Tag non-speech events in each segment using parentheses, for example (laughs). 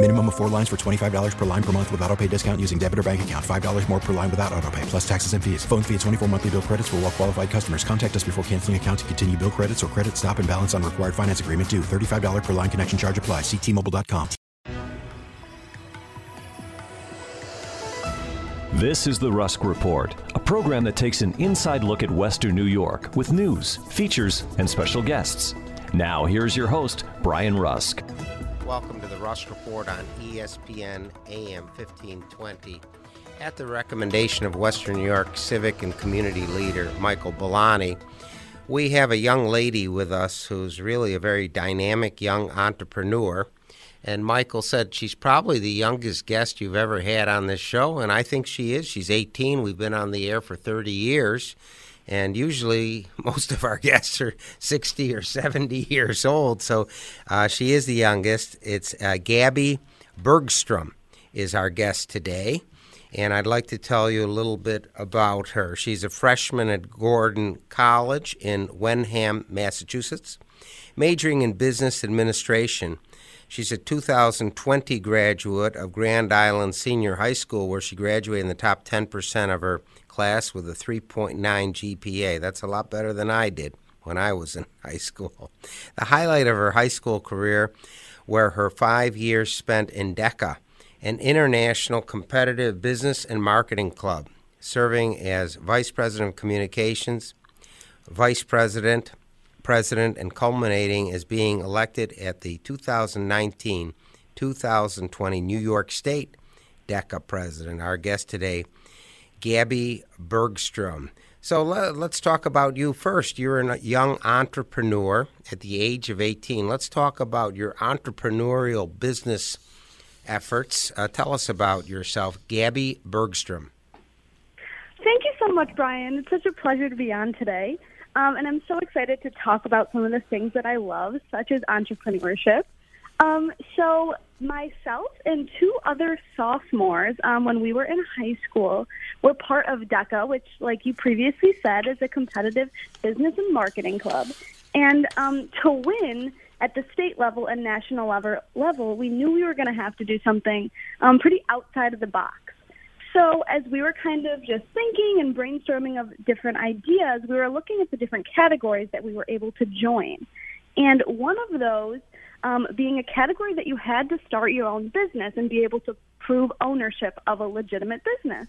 Minimum of four lines for $25 per line per month with auto pay discount using debit or bank account. $5 more per line without auto pay, plus taxes and fees. Phone fee at 24 monthly bill credits for all well qualified customers. Contact us before canceling account to continue bill credits or credit stop and balance on required finance agreement due. $35 per line connection charge apply. Ctmobile.com. This is the Rusk Report, a program that takes an inside look at Western New York with news, features, and special guests. Now, here's your host, Brian Rusk. Welcome to the Rusk Report on ESPN AM 1520. At the recommendation of Western New York civic and community leader Michael Bolani, we have a young lady with us who's really a very dynamic young entrepreneur. And Michael said she's probably the youngest guest you've ever had on this show, and I think she is. She's 18. We've been on the air for 30 years. And usually, (laughs) most of our guests are 60 or 70 years old. So uh, she is the youngest. It's uh, Gabby Bergstrom is our guest today. And I'd like to tell you a little bit about her. She's a freshman at Gordon College in Wenham, Massachusetts, majoring in business administration. She's a 2020 graduate of Grand Island Senior High School, where she graduated in the top 10% of her class with a 3.9 GPA. That's a lot better than I did when I was in (laughs) high school. The highlight of her high school career were her five years spent in DECA, an international competitive business and marketing club, serving as vice president of communications, vice president, president, and culminating as being elected at the 2019 2020 New York State DECA president. Our guest today, Gabby Bergstrom. So let, us talk about you first. You're a young entrepreneur at the age of 18. Let's talk about your entrepreneurial business efforts. Uh, tell us about yourself, Gabby Bergstrom. Thank you so much, Brian. It's such a pleasure to be on today. Um, and I'm so excited to talk about some of the things that I love, such as entrepreneurship. Um, so, myself and two other sophomores, um, when we were in high school, were part of DECA, which, like you previously said, is a competitive business and marketing club. And um, to win at the state level and national level, level we knew we were going to have to do something um, pretty outside of the box. So, as we were kind of just thinking and brainstorming of different ideas, we were looking at the different categories that we were able to join. And one of those um, being a category that you had to start your own business and be able to prove ownership of a legitimate business.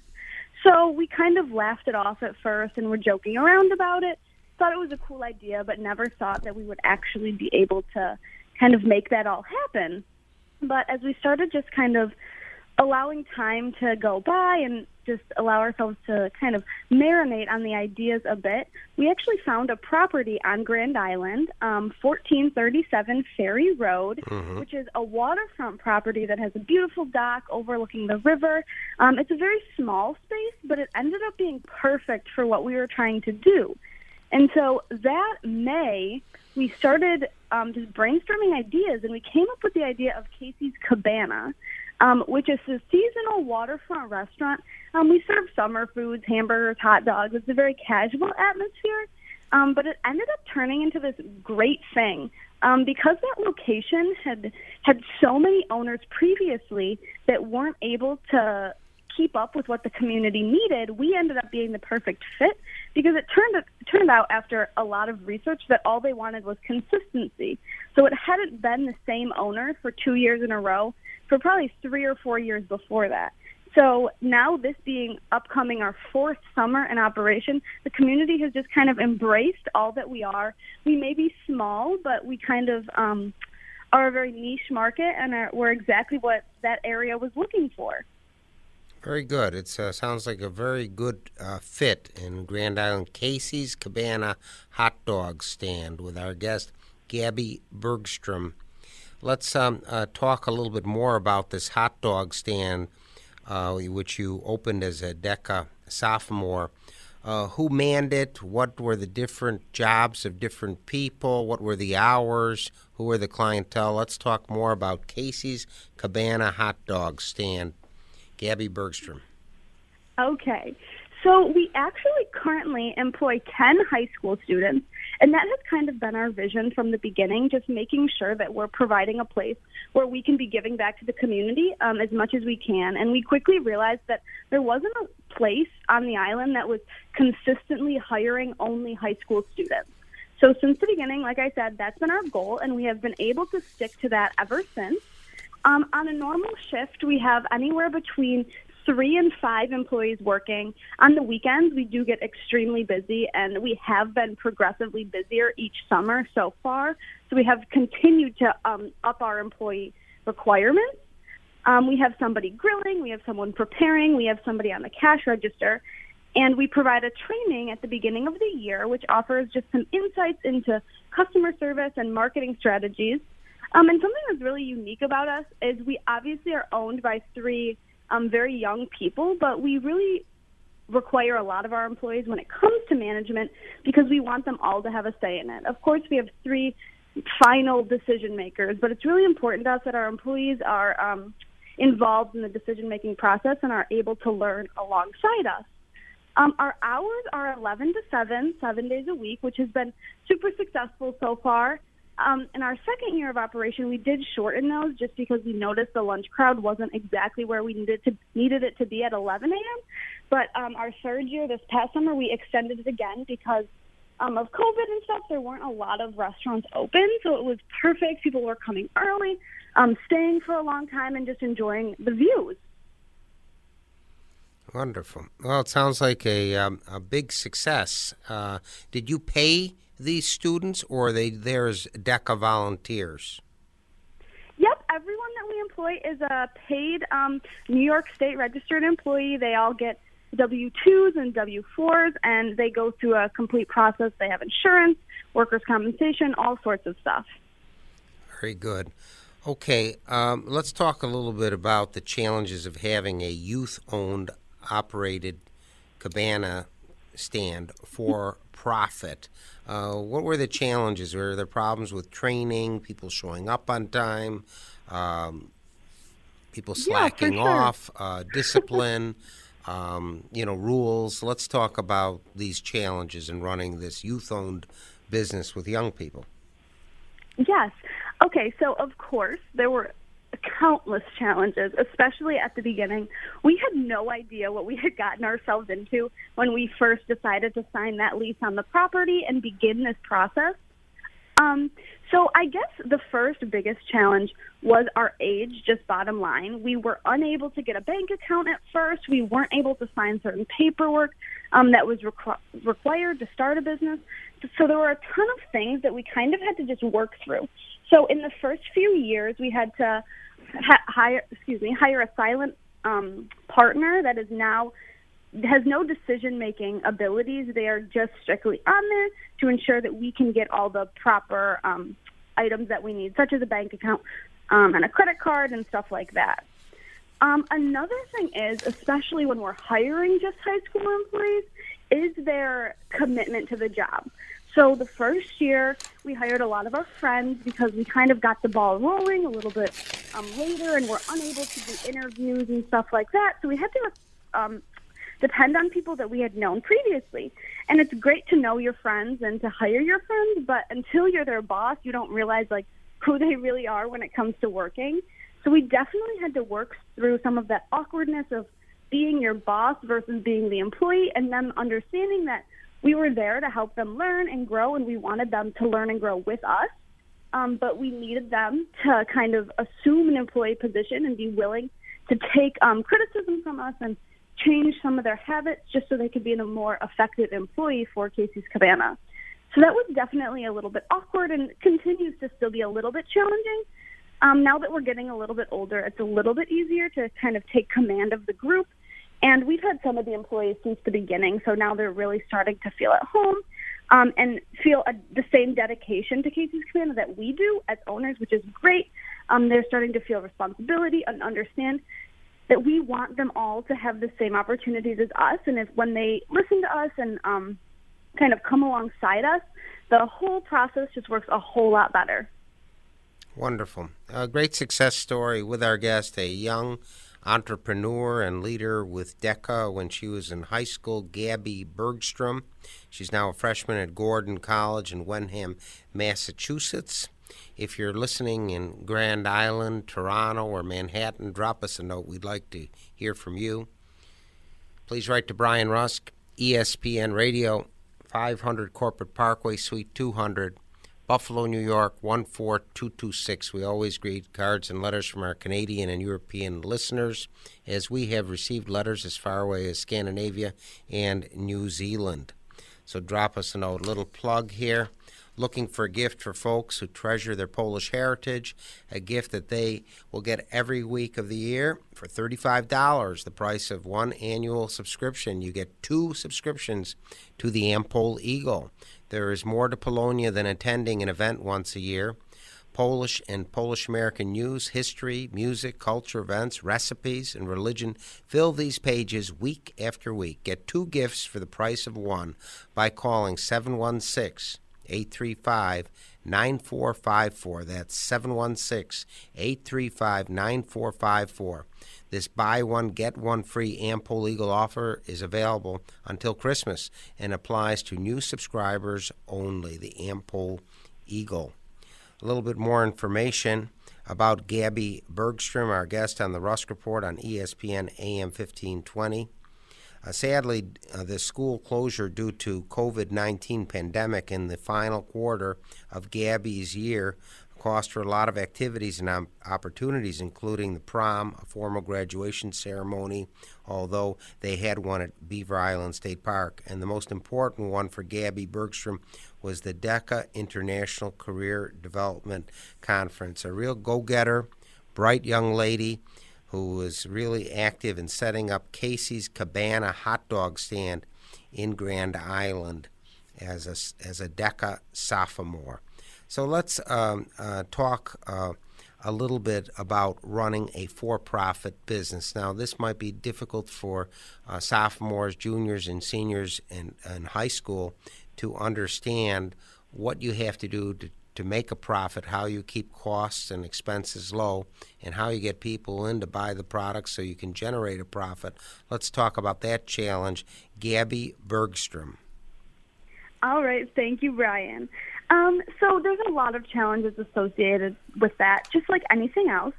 So we kind of laughed it off at first and were joking around about it. Thought it was a cool idea, but never thought that we would actually be able to kind of make that all happen. But as we started just kind of allowing time to go by and just allow ourselves to kind of marinate on the ideas a bit, we actually found a property on Grand Island, um, 1437 Ferry Road, Mm-hmm. which is a waterfront property that has a beautiful dock overlooking the river. Um, it's a very small space, but it ended up being perfect for what we were trying to do. And so that May, we started um, just brainstorming ideas, and we came up with the idea of Casey's Cabana, um, which is a seasonal waterfront restaurant. Um, we serve summer foods, hamburgers, hot dogs. It's a very casual atmosphere, um, but it ended up turning into this great thing. Um, because that location had had so many owners previously that weren't able to keep up with what the community needed, we ended up being the perfect fit because it turned it turned out after a lot of research that all they wanted was consistency. So it hadn't been the same owner for two years in a row for probably three or four years before that. So now, this being upcoming our fourth summer in operation, the community has just kind of embraced all that we are. We may be small, but we kind of um, are a very niche market, and are, we're exactly what that area was looking for. Very good. It uh, sounds like a very good uh, fit in Grand Island Casey's Cabana hot dog stand with our guest, Gabby Bergstrom. Let's um, uh, talk a little bit more about this hot dog stand, uh, which you opened as a DECA sophomore. Uh, who manned it? What were the different jobs of different people? What were the hours? Who were the clientele? Let's talk more about Casey's Cabana hot dog stand. Gabby Bergstrom. Okay. So we actually currently employ 10 high school students, and that has kind of been our vision from the beginning, just making sure that we're providing a place where we can be giving back to the community um, as much as we can. And we quickly realized that there wasn't a place on the island that was consistently hiring only high school students. So since the beginning, like I said, that's been our goal, and we have been able to stick to that ever since. Um, on a normal shift, we have anywhere between three and five employees working. On the weekends, we do get extremely busy, and we have been progressively busier each summer so far. So we have continued to um, up our employee requirements. Um, we have somebody grilling, we have someone preparing, we have somebody on the cash register, and we provide a training at the beginning of the year, which offers just some insights into customer service and marketing strategies. Um, and something that's really unique about us is we obviously are owned by three um, very young people, but we really require a lot of our employees when it comes to management because we want them all to have a say in it. Of course, we have three final decision makers, but it's really important to us that our employees are um, involved in the decision making process and are able to learn alongside us. Um, our hours are 11 to 7, seven days a week, which has been super successful so far. Um, in our second year of operation, we did shorten those just because we noticed the lunch crowd wasn't exactly where we needed to needed it to be at 11 a.m. But um, our third year, this past summer, we extended it again because um, of COVID and stuff. There weren't a lot of restaurants open, so it was perfect. People were coming early, um, staying for a long time, and just enjoying the views. Wonderful. Well, it sounds like a um, a big success. Uh, did you pay? These students, or are they there as DECA volunteers? Yep, everyone that we employ is a paid um, New York State registered employee. They all get W 2s and W 4s, and they go through a complete process. They have insurance, workers' compensation, all sorts of stuff. Very good. Okay, um, let's talk a little bit about the challenges of having a youth owned, operated cabana stand for profit. Uh, what were the challenges? Were there problems with training, people showing up on time, um, people slacking yeah, sure. off, uh, discipline, (laughs) um, you know, rules? Let's talk about these challenges in running this youth-owned business with young people. Yes. Okay, so of course there were countless challenges, especially at the beginning. We had no idea what we had gotten ourselves into when we first decided to sign that lease on the property and begin this process. Um, so I guess the first biggest challenge was our age, just bottom line. We were unable to get a bank account at first. We weren't able to sign certain paperwork um, that was requ- required to start a business. So there were a ton of things that we kind of had to just work through. So in the first few years, we had to ha- hire, excuse me, hire a silent um, partner that is now has no decision making abilities. They are just strictly on there to ensure that we can get all the proper um, items that we need, such as a bank account um, and a credit card and stuff like that. Um, another thing is, especially when we're hiring just high school employees, is their commitment to the job. So the first year, we hired a lot of our friends because we kind of got the ball rolling a little bit um, later, and we're unable to do interviews and stuff like that. So we had to um, depend on people that we had known previously. And it's great to know your friends and to hire your friends, but until you're their boss, you don't realize like who they really are when it comes to working. So we definitely had to work through some of that awkwardness of being your boss versus being the employee, and then understanding that we were there to help them learn and grow, and we wanted them to learn and grow with us. Um, but we needed them to kind of assume an employee position and be willing to take um, criticism from us and change some of their habits just so they could be a more effective employee for Casey's Cabana. So that was definitely a little bit awkward and continues to still be a little bit challenging. Um, now that we're getting a little bit older, it's a little bit easier to kind of take command of the group. And we've had some of the employees since the beginning, so now they're really starting to feel at home um, and feel a, the same dedication to Casey's Cabana that we do as owners, which is great. Um, they're starting to feel responsibility and understand that we want them all to have the same opportunities as us. And if when they listen to us and um, kind of come alongside us, the whole process just works a whole lot better. Wonderful. A great success story with our guest, a young entrepreneur and leader with DECA when she was in high school, Gabby Bergstrom. She's now a freshman at Gordon College in Wenham, Massachusetts. If you're listening in Grand Island, Toronto, or Manhattan, drop us a note. We'd like to hear from you. Please write to Brian Rusk, ESPN Radio, 500 Corporate Parkway, Suite 200, Buffalo, New York 14226. We always greet cards and letters from our Canadian and European listeners, as we have received letters as far away as Scandinavia and New Zealand. So drop us a note. Little plug here looking for a gift for folks who treasure their Polish heritage, a gift that they will get every week of the year for $35, the price of one annual subscription. You get two subscriptions to the Ampol Eagle. There is more to Polonia than attending an event once a year. Polish and Polish American news, history, music, culture, events, recipes, and religion fill these pages week after week. Get two gifts for the price of one by calling 716 835 9454. That's 716 835 9454. This buy one, get one free Ampol Eagle offer is available until Christmas and applies to new subscribers only. The Ampol Eagle. A little bit more information about Gabby Bergstrom, our guest on the Rusk Report on ESPN AM 1520. Uh, sadly, uh, the school closure due to COVID-19 pandemic in the final quarter of Gabby's year cost her a lot of activities and opportunities, including the prom, a formal graduation ceremony, although they had one at Beaver Island State Park. And the most important one for Gabby Bergstrom was the DECA International Career Development Conference. A real go getter, bright young lady who was really active in setting up Casey's Cabana hot dog stand in Grand Island as a, as a DECA sophomore. So let's um, uh, talk uh, a little bit about running a for profit business. Now, this might be difficult for uh, sophomores, juniors, and seniors in, in high school to understand what you have to do to to make a profit, how you keep costs and expenses low, and how you get people in to buy the products so you can generate a profit. Let's talk about that challenge. Gabby Bergstrom. All right. Thank you, Brian. Um, so there's a lot of challenges associated with that, just like anything else.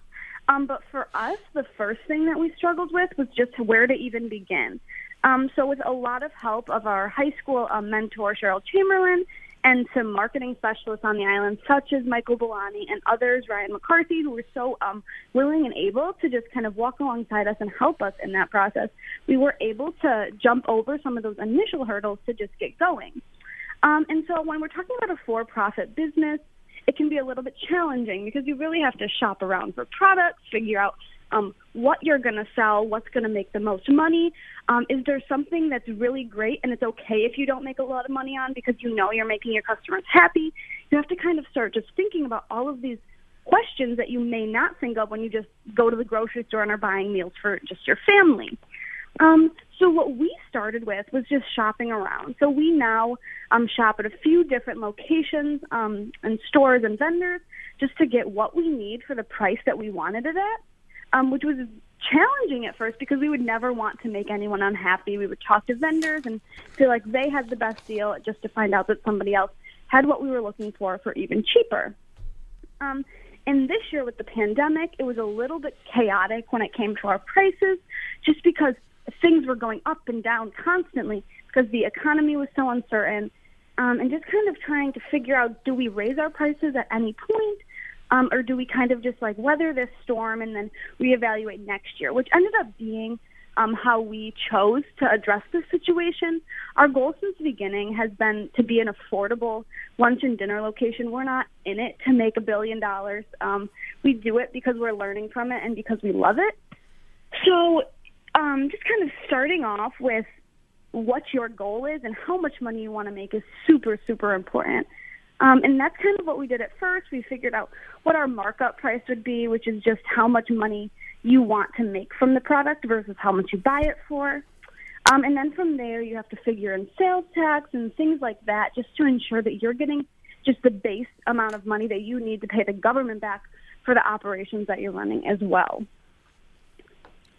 Um, but for us, the first thing that we struggled with was just where to even begin. Um, so with a lot of help of our high school um, mentor, Cheryl Chamberlain, and some marketing specialists on the island, such as Michael Bolani and others, Ryan McCarthy, who were so um, willing and able to just kind of walk alongside us and help us in that process. We were able to jump over some of those initial hurdles to just get going. Um, and so when we're talking about a for-profit business, it can be a little bit challenging because you really have to shop around for products, figure out um, what you're going to sell, what's going to make the most money. Um, is there something that's really great and it's okay if you don't make a lot of money on because you know you're making your customers happy? You have to kind of start just thinking about all of these questions that you may not think of when you just go to the grocery store and are buying meals for just your family. Um, so what we started with was just shopping around. So we now um, shop at a few different locations um, and stores and vendors just to get what we need for the price that we wanted it at um, which was challenging at first because we would never want to make anyone unhappy. We would talk to vendors and feel like they had the best deal just to find out that somebody else had what we were looking for for even cheaper. Um, and this year with the pandemic, it was a little bit chaotic when it came to our prices just because things were going up and down constantly because the economy was so uncertain um, and just kind of trying to figure out do we raise our prices at any point Um, or do we kind of just like weather this storm and then reevaluate next year, which ended up being um, how we chose to address this situation. Our goal since the beginning has been to be an affordable lunch and dinner location. We're not in it to make a billion dollars. Um, we do it because we're learning from it and because we love it. So, um, just kind of starting off with what your goal is and how much money you want to make is super, super important. Um, and that's kind of what we did at first. We figured out what our markup price would be, which is just how much money you want to make from the product versus how much you buy it for. Um, and then from there, you have to figure in sales tax and things like that just to ensure that you're getting just the base amount of money that you need to pay the government back for the operations that you're running as well.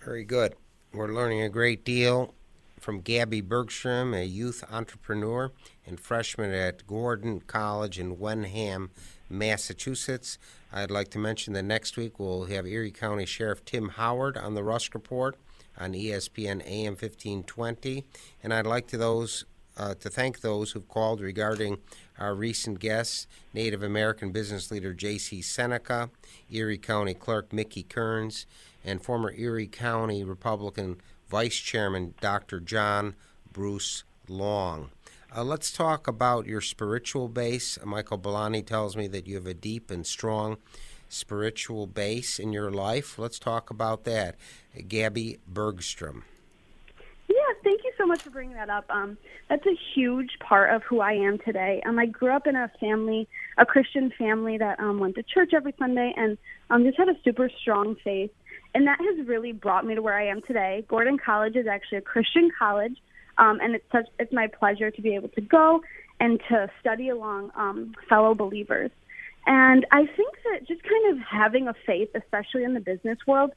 Very good. We're learning a great deal from Gabby Bergstrom, a youth entrepreneur and freshman at Gordon College in Wenham, Massachusetts. I'd like to mention that next week we'll have Erie County Sheriff Tim Howard on the Rusk Report on ESPN AM 1520, and I'd like to those uh, to thank those who've called regarding our recent guests, Native American business leader J.C. Seneca, Erie County Clerk Mickey Kearns, and former Erie County Republican Vice Chairman Dr. John Bruce Long. Uh, let's talk about your spiritual base. Michael Bellani tells me that you have a deep and strong spiritual base in your life. Let's talk about that. Gabby Bergstrom. Yeah, thank you so much for bringing that up. Um, that's a huge part of who I am today. Um, I grew up in a family, a Christian family that um, went to church every Sunday and um, just had a super strong faith. And that has really brought me to where I am today. Gordon College is actually a Christian college um, and it's such it's my pleasure to be able to go and to study along um, fellow believers. And I think that just kind of having a faith, especially in the business world,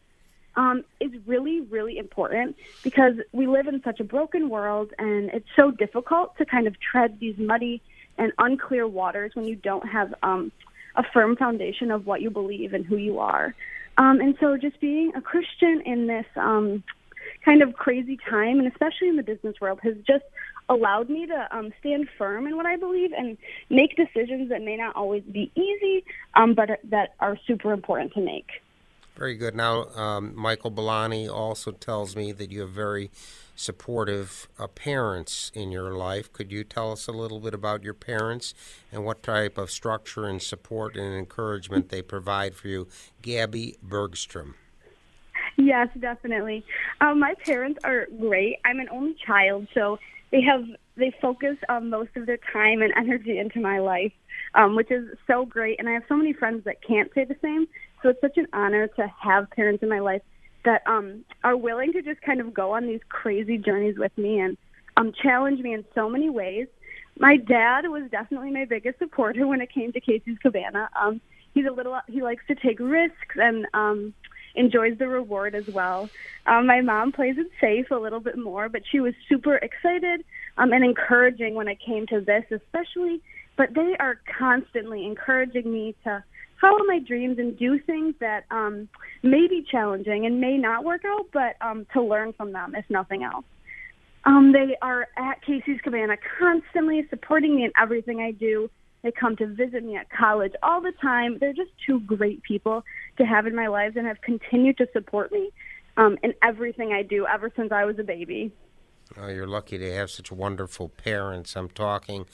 um, is really, really important because we live in such a broken world and it's so difficult to kind of tread these muddy and unclear waters when you don't have um, a firm foundation of what you believe and who you are. Um, and so just being a Christian in this um, kind of crazy time, and especially in the business world, has just allowed me to um, stand firm in what I believe and make decisions that may not always be easy, um, but that are super important to make. Very good. Now, um, Michael Bellani also tells me that you have very supportive uh, parents in your life. Could you tell us a little bit about your parents and what type of structure and support and encouragement they provide for you? Gabby Bergstrom. Yes, definitely. Um, my parents are great. I'm an only child, so they have they focus um, most of their time and (laughs) energy into my life, um, which is so great. And I have so many friends that can't say the same. So it's such an honor to have parents in my life that um, are willing to just kind of go on these crazy journeys with me and um, challenge me in so many ways. My dad was definitely my biggest supporter when it came to Casey's Cabana. Um, he's a little he likes to take risks and um, enjoys the reward as well. Um, my mom plays it safe a little bit more, but she was super excited um, and encouraging when it came to this, especially. But they are constantly encouraging me to follow my dreams and do things that um, may be challenging and may not work out, but um, to learn from them, if nothing else. Um, they are at Casey's Cabana constantly supporting me in everything I do they come to visit me at college all the time. They're just two great people to have in my lives and have continued to support me um, in everything I do ever since I was a baby. Oh, you're lucky to have such wonderful parents. I'm talking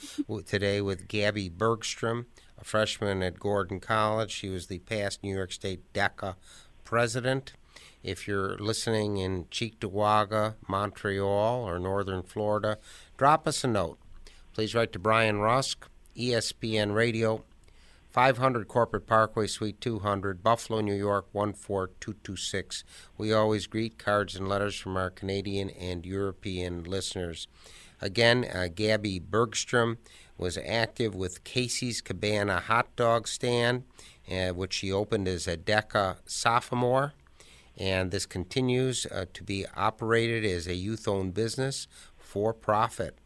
today with Gabby Bergstrom, a freshman at Gordon College. She was the past New York State DECA president. If you're listening in Cheektowaga, Montreal, or Northern Florida, drop us a note. Please write to Brian Rusk, ESPN Radio, 500 Corporate Parkway, Suite 200, Buffalo, New York 14226. We always greet cards and letters from our Canadian and European listeners. Again, uh, Gabby Bergstrom was active with Casey's Cabana Hot Dog Stand, uh, which she opened as a DECA sophomore. And this continues uh, to be operated as a youth owned business for profit.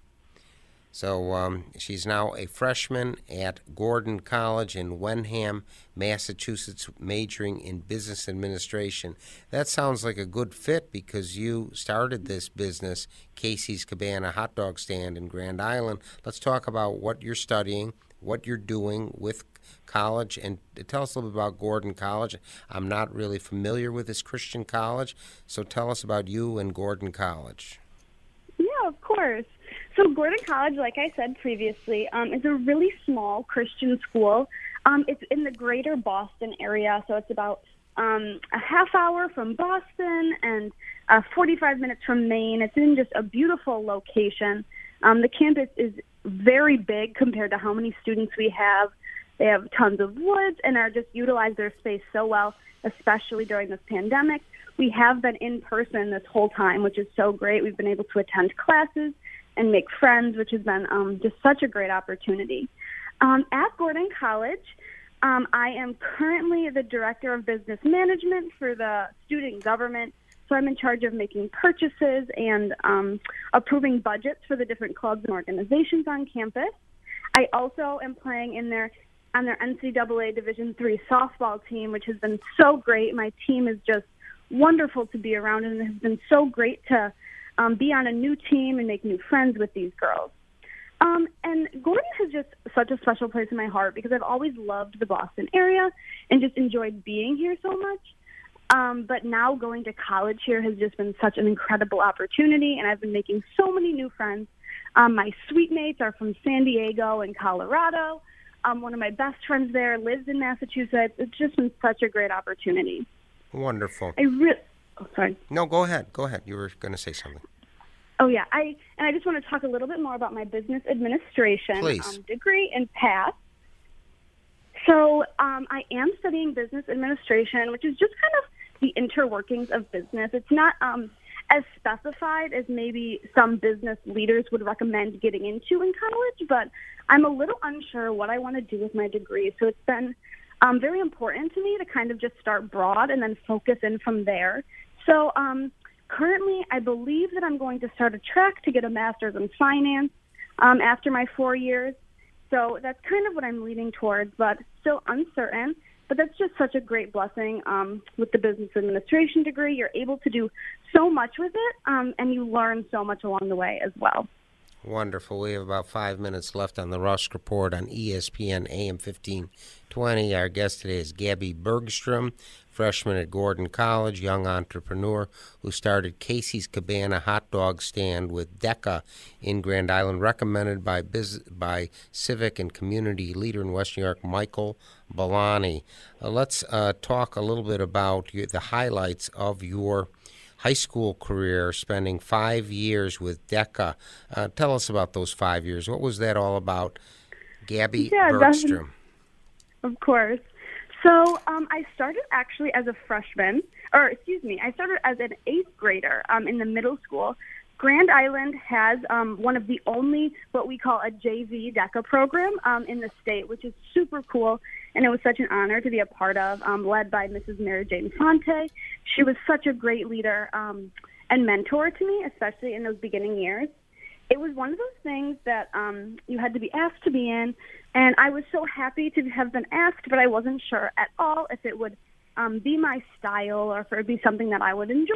So um, she's now a freshman at Gordon College in Wenham, Massachusetts, majoring in business administration. That sounds like a good fit because you started this business, Casey's Cabana Hot Dog Stand in Grand Island. Let's talk about what you're studying, what you're doing with college, and tell us a little bit about Gordon College. I'm not really familiar with this Christian college, so tell us about you and Gordon College. Yeah, of course. So Gordon College, like I said previously, um, is a really small Christian school. Um, it's in the greater Boston area, so it's about um, a half hour from Boston and uh, 45 minutes from Maine. It's in just a beautiful location. Um, the campus is very big compared to how many students we have. They have tons of woods and are just utilize their space so well, especially during this pandemic. We have been in person this whole time, which is so great. We've been able to attend classes and make friends, which has been um, just such a great opportunity. Um, at Gordon College, um, I am currently the director of business management for the student government. So I'm in charge of making purchases and um, approving budgets for the different clubs and organizations on campus. I also am playing in their on their NCAA Division three softball team, which has been so great. My team is just wonderful to be around, and it has been so great to um, be on a new team and make new friends with these girls. Um, and Gordon has just such a special place in my heart because I've always loved the Boston area and just enjoyed being here so much. Um, but now going to college here has just been such an incredible opportunity, and I've been making so many new friends. Um, my suite mates are from San Diego and Colorado. Um, one of my best friends there lives in Massachusetts. It's just been such a great opportunity. Wonderful. I really. Oh, sorry. No, go ahead. Go ahead. You were going to say something. Oh yeah, I and I just want to talk a little bit more about my business administration um, degree and path. So um, I am studying business administration, which is just kind of the interworkings of business. It's not um, as specified as maybe some business leaders would recommend getting into in college, but I'm a little unsure what I want to do with my degree. So it's been um, very important to me to kind of just start broad and then focus in from there. So um, currently, I believe that I'm going to start a track to get a master's in finance um, after my four years. So that's kind of what I'm leaning towards, but still uncertain. But that's just such a great blessing um, with the business administration degree. You're able to do so much with it, um, and you learn so much along the way as well. Wonderful. We have about five minutes left on the Rusk Report on ESPN AM 1520. Our guest today is Gabby Bergstrom, freshman at Gordon College, young entrepreneur who started Casey's Cabana hot dog stand with DECA in Grand Island, recommended by biz- by civic and community leader in West New York, Michael Balani. Uh, let's uh, talk a little bit about your, the highlights of your high school career, spending five years with DECA. Uh, tell us about those five years. What was that all about, Gabby yeah, Bergstrom? Of course. So um, I started actually as a freshman, or excuse me, I started as an eighth grader um, in the middle school. Grand Island has um, one of the only what we call a JV DECA program um, in the state, which is super cool and it was such an honor to be a part of, um, led by Mrs. Mary Jane Fonte. She was such a great leader um, and mentor to me, especially in those beginning years. It was one of those things that um, you had to be asked to be in, and I was so happy to have been asked, but I wasn't sure at all if it would um, be my style or if it would be something that I would enjoy.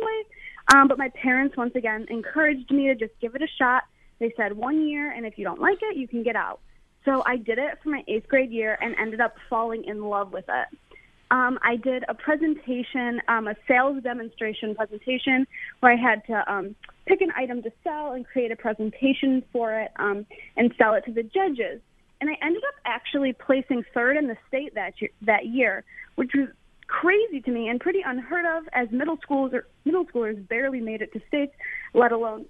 Um, but my parents, once again, encouraged me to just give it a shot. They said one year, and if you don't like it, you can get out. So I did it for my eighth grade year and ended up falling in love with it. Um, I did a presentation, um, a sales demonstration presentation, where I had to um, pick an item to sell and create a presentation for it um, and sell it to the judges. And I ended up actually placing third in the state that year, that year, which was crazy to me and pretty unheard of, as middle schools or middle schoolers barely made it to states, let alone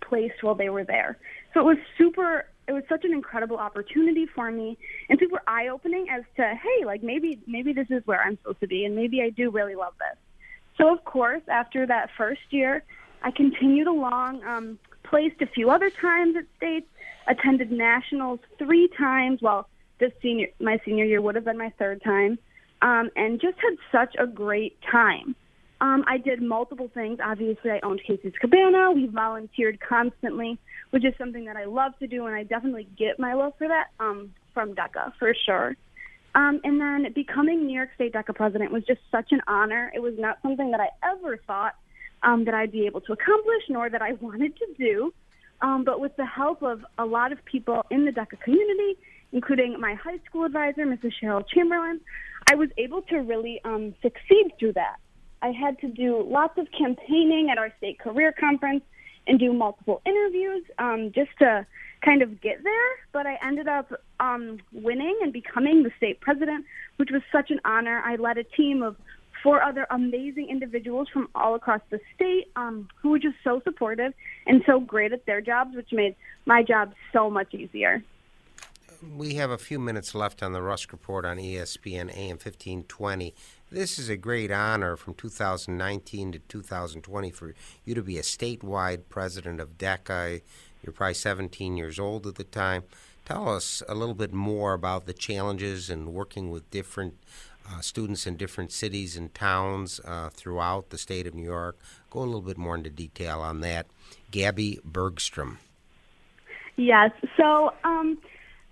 placed while they were there. So it was super it was such an incredible opportunity for me and super eye opening as to hey like maybe maybe this is where i'm supposed to be and maybe i do really love this so of course after that first year i continued along um, placed a few other times at states attended nationals three times well this senior my senior year would have been my third time um, and just had such a great time um, I did multiple things. Obviously, I owned Casey's Cabana. We volunteered constantly, which is something that I love to do, and I definitely get my love for that um, from DECA for sure. Um, and then becoming New York State DECA president was just such an honor. It was not something that I ever thought um, that I'd be able to accomplish, nor that I (laughs) wanted to do. Um, but with the help of a lot of people in the DECA community including my high school advisor, Mrs. Cheryl Chamberlain, I was able to really um, succeed through that. I had to do lots of campaigning at our state career conference and do multiple interviews um, just to kind of get there. But I ended up um, winning and becoming the state president, which was such an honor. I led a team of four other amazing individuals from all across the state um, who were just so supportive and so great at their jobs, which made my job so much easier. We have a few minutes left on the Rusk Report on ESPN AM 1520. This is a great honor from 2019 to 2020 for you to be a statewide president of DECA. You're probably 17 years old at the time. Tell us a little bit more about the challenges and working with different uh, students in different cities and towns uh, throughout the state of New York. Go a little bit more into detail on that. Gabby Bergstrom. Yes. So, um,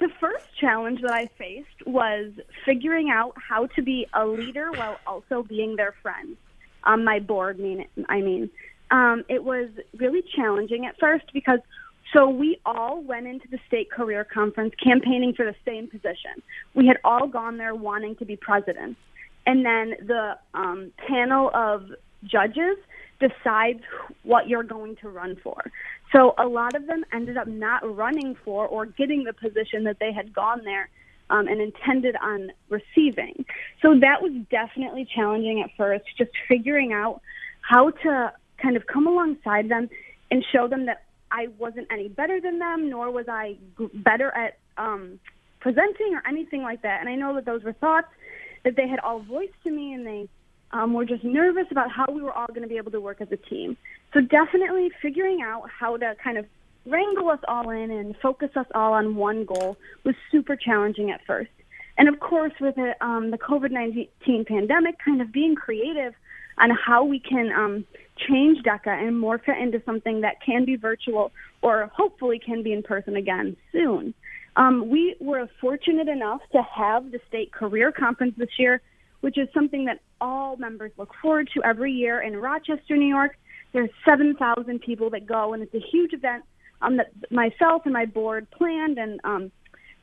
the first challenge that I faced was figuring out how to be a leader while also being their friend. Um, my board, mean I mean, um, it was really challenging at first because so we all went into the state career conference campaigning for the same position. We had all gone there wanting to be president, and then the um, panel of judges decides what you're going to run for. So a lot of them ended up not running for or getting the position that they had gone there um, and intended on receiving. So that was definitely challenging at first, just figuring out how to kind of come alongside them and show them that I wasn't any better than them, nor was I better at um, presenting or anything like that. And I know that those were thoughts that they had all voiced to me, and they um, we're just nervous about how we were all going to be able to work as a team. So definitely figuring out how to kind of wrangle us all in and focus us all on one goal was super challenging at first. And of course, with it, um, the COVID 19 pandemic, kind of being creative on how we can um, change DECA and morph it into something that can be virtual or hopefully can be in person again soon. Um, we were fortunate enough to have the state career conference this year which is something that all members look forward to every year in Rochester, New York. There's 7,000 people that go, and it's a huge event um, that myself and my board planned and um,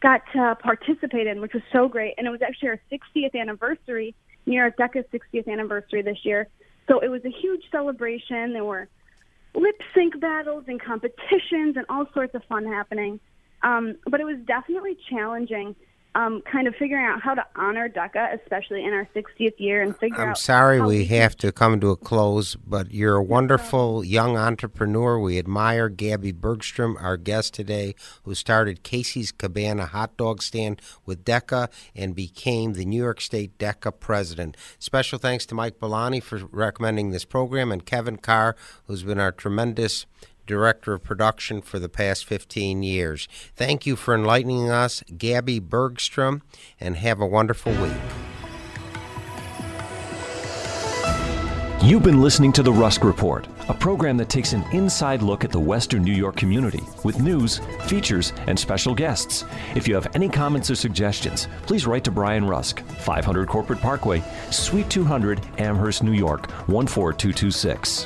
got to participate in, which was so great. And it was actually our 60th anniversary, New York DECA's 60th anniversary this year. So it was a huge celebration. There were lip sync battles and competitions and all sorts of fun happening. Um, but it was definitely challenging um, kind of figuring out how to honor DECA, especially in our 60th year, and figure out. I'm sorry we have to come to a close, but you're a wonderful young entrepreneur. We admire Gabby Bergstrom, our guest today, who started Casey's Cabana hot dog stand with DECA and became the New York State DECA president. Special thanks to Mike Bolani for recommending this program and Kevin Carr, who's been our tremendous director of production for the past 15 years. Thank you for enlightening us, Gabby Bergstrom, and have a wonderful week. You've been listening to The Rusk Report, a program that takes an inside look at the Western New York community with news, features, and special guests. If you have any comments or suggestions, please write to Brian Rusk, 500 Corporate Parkway, Suite 200, Amherst, New York, 14226.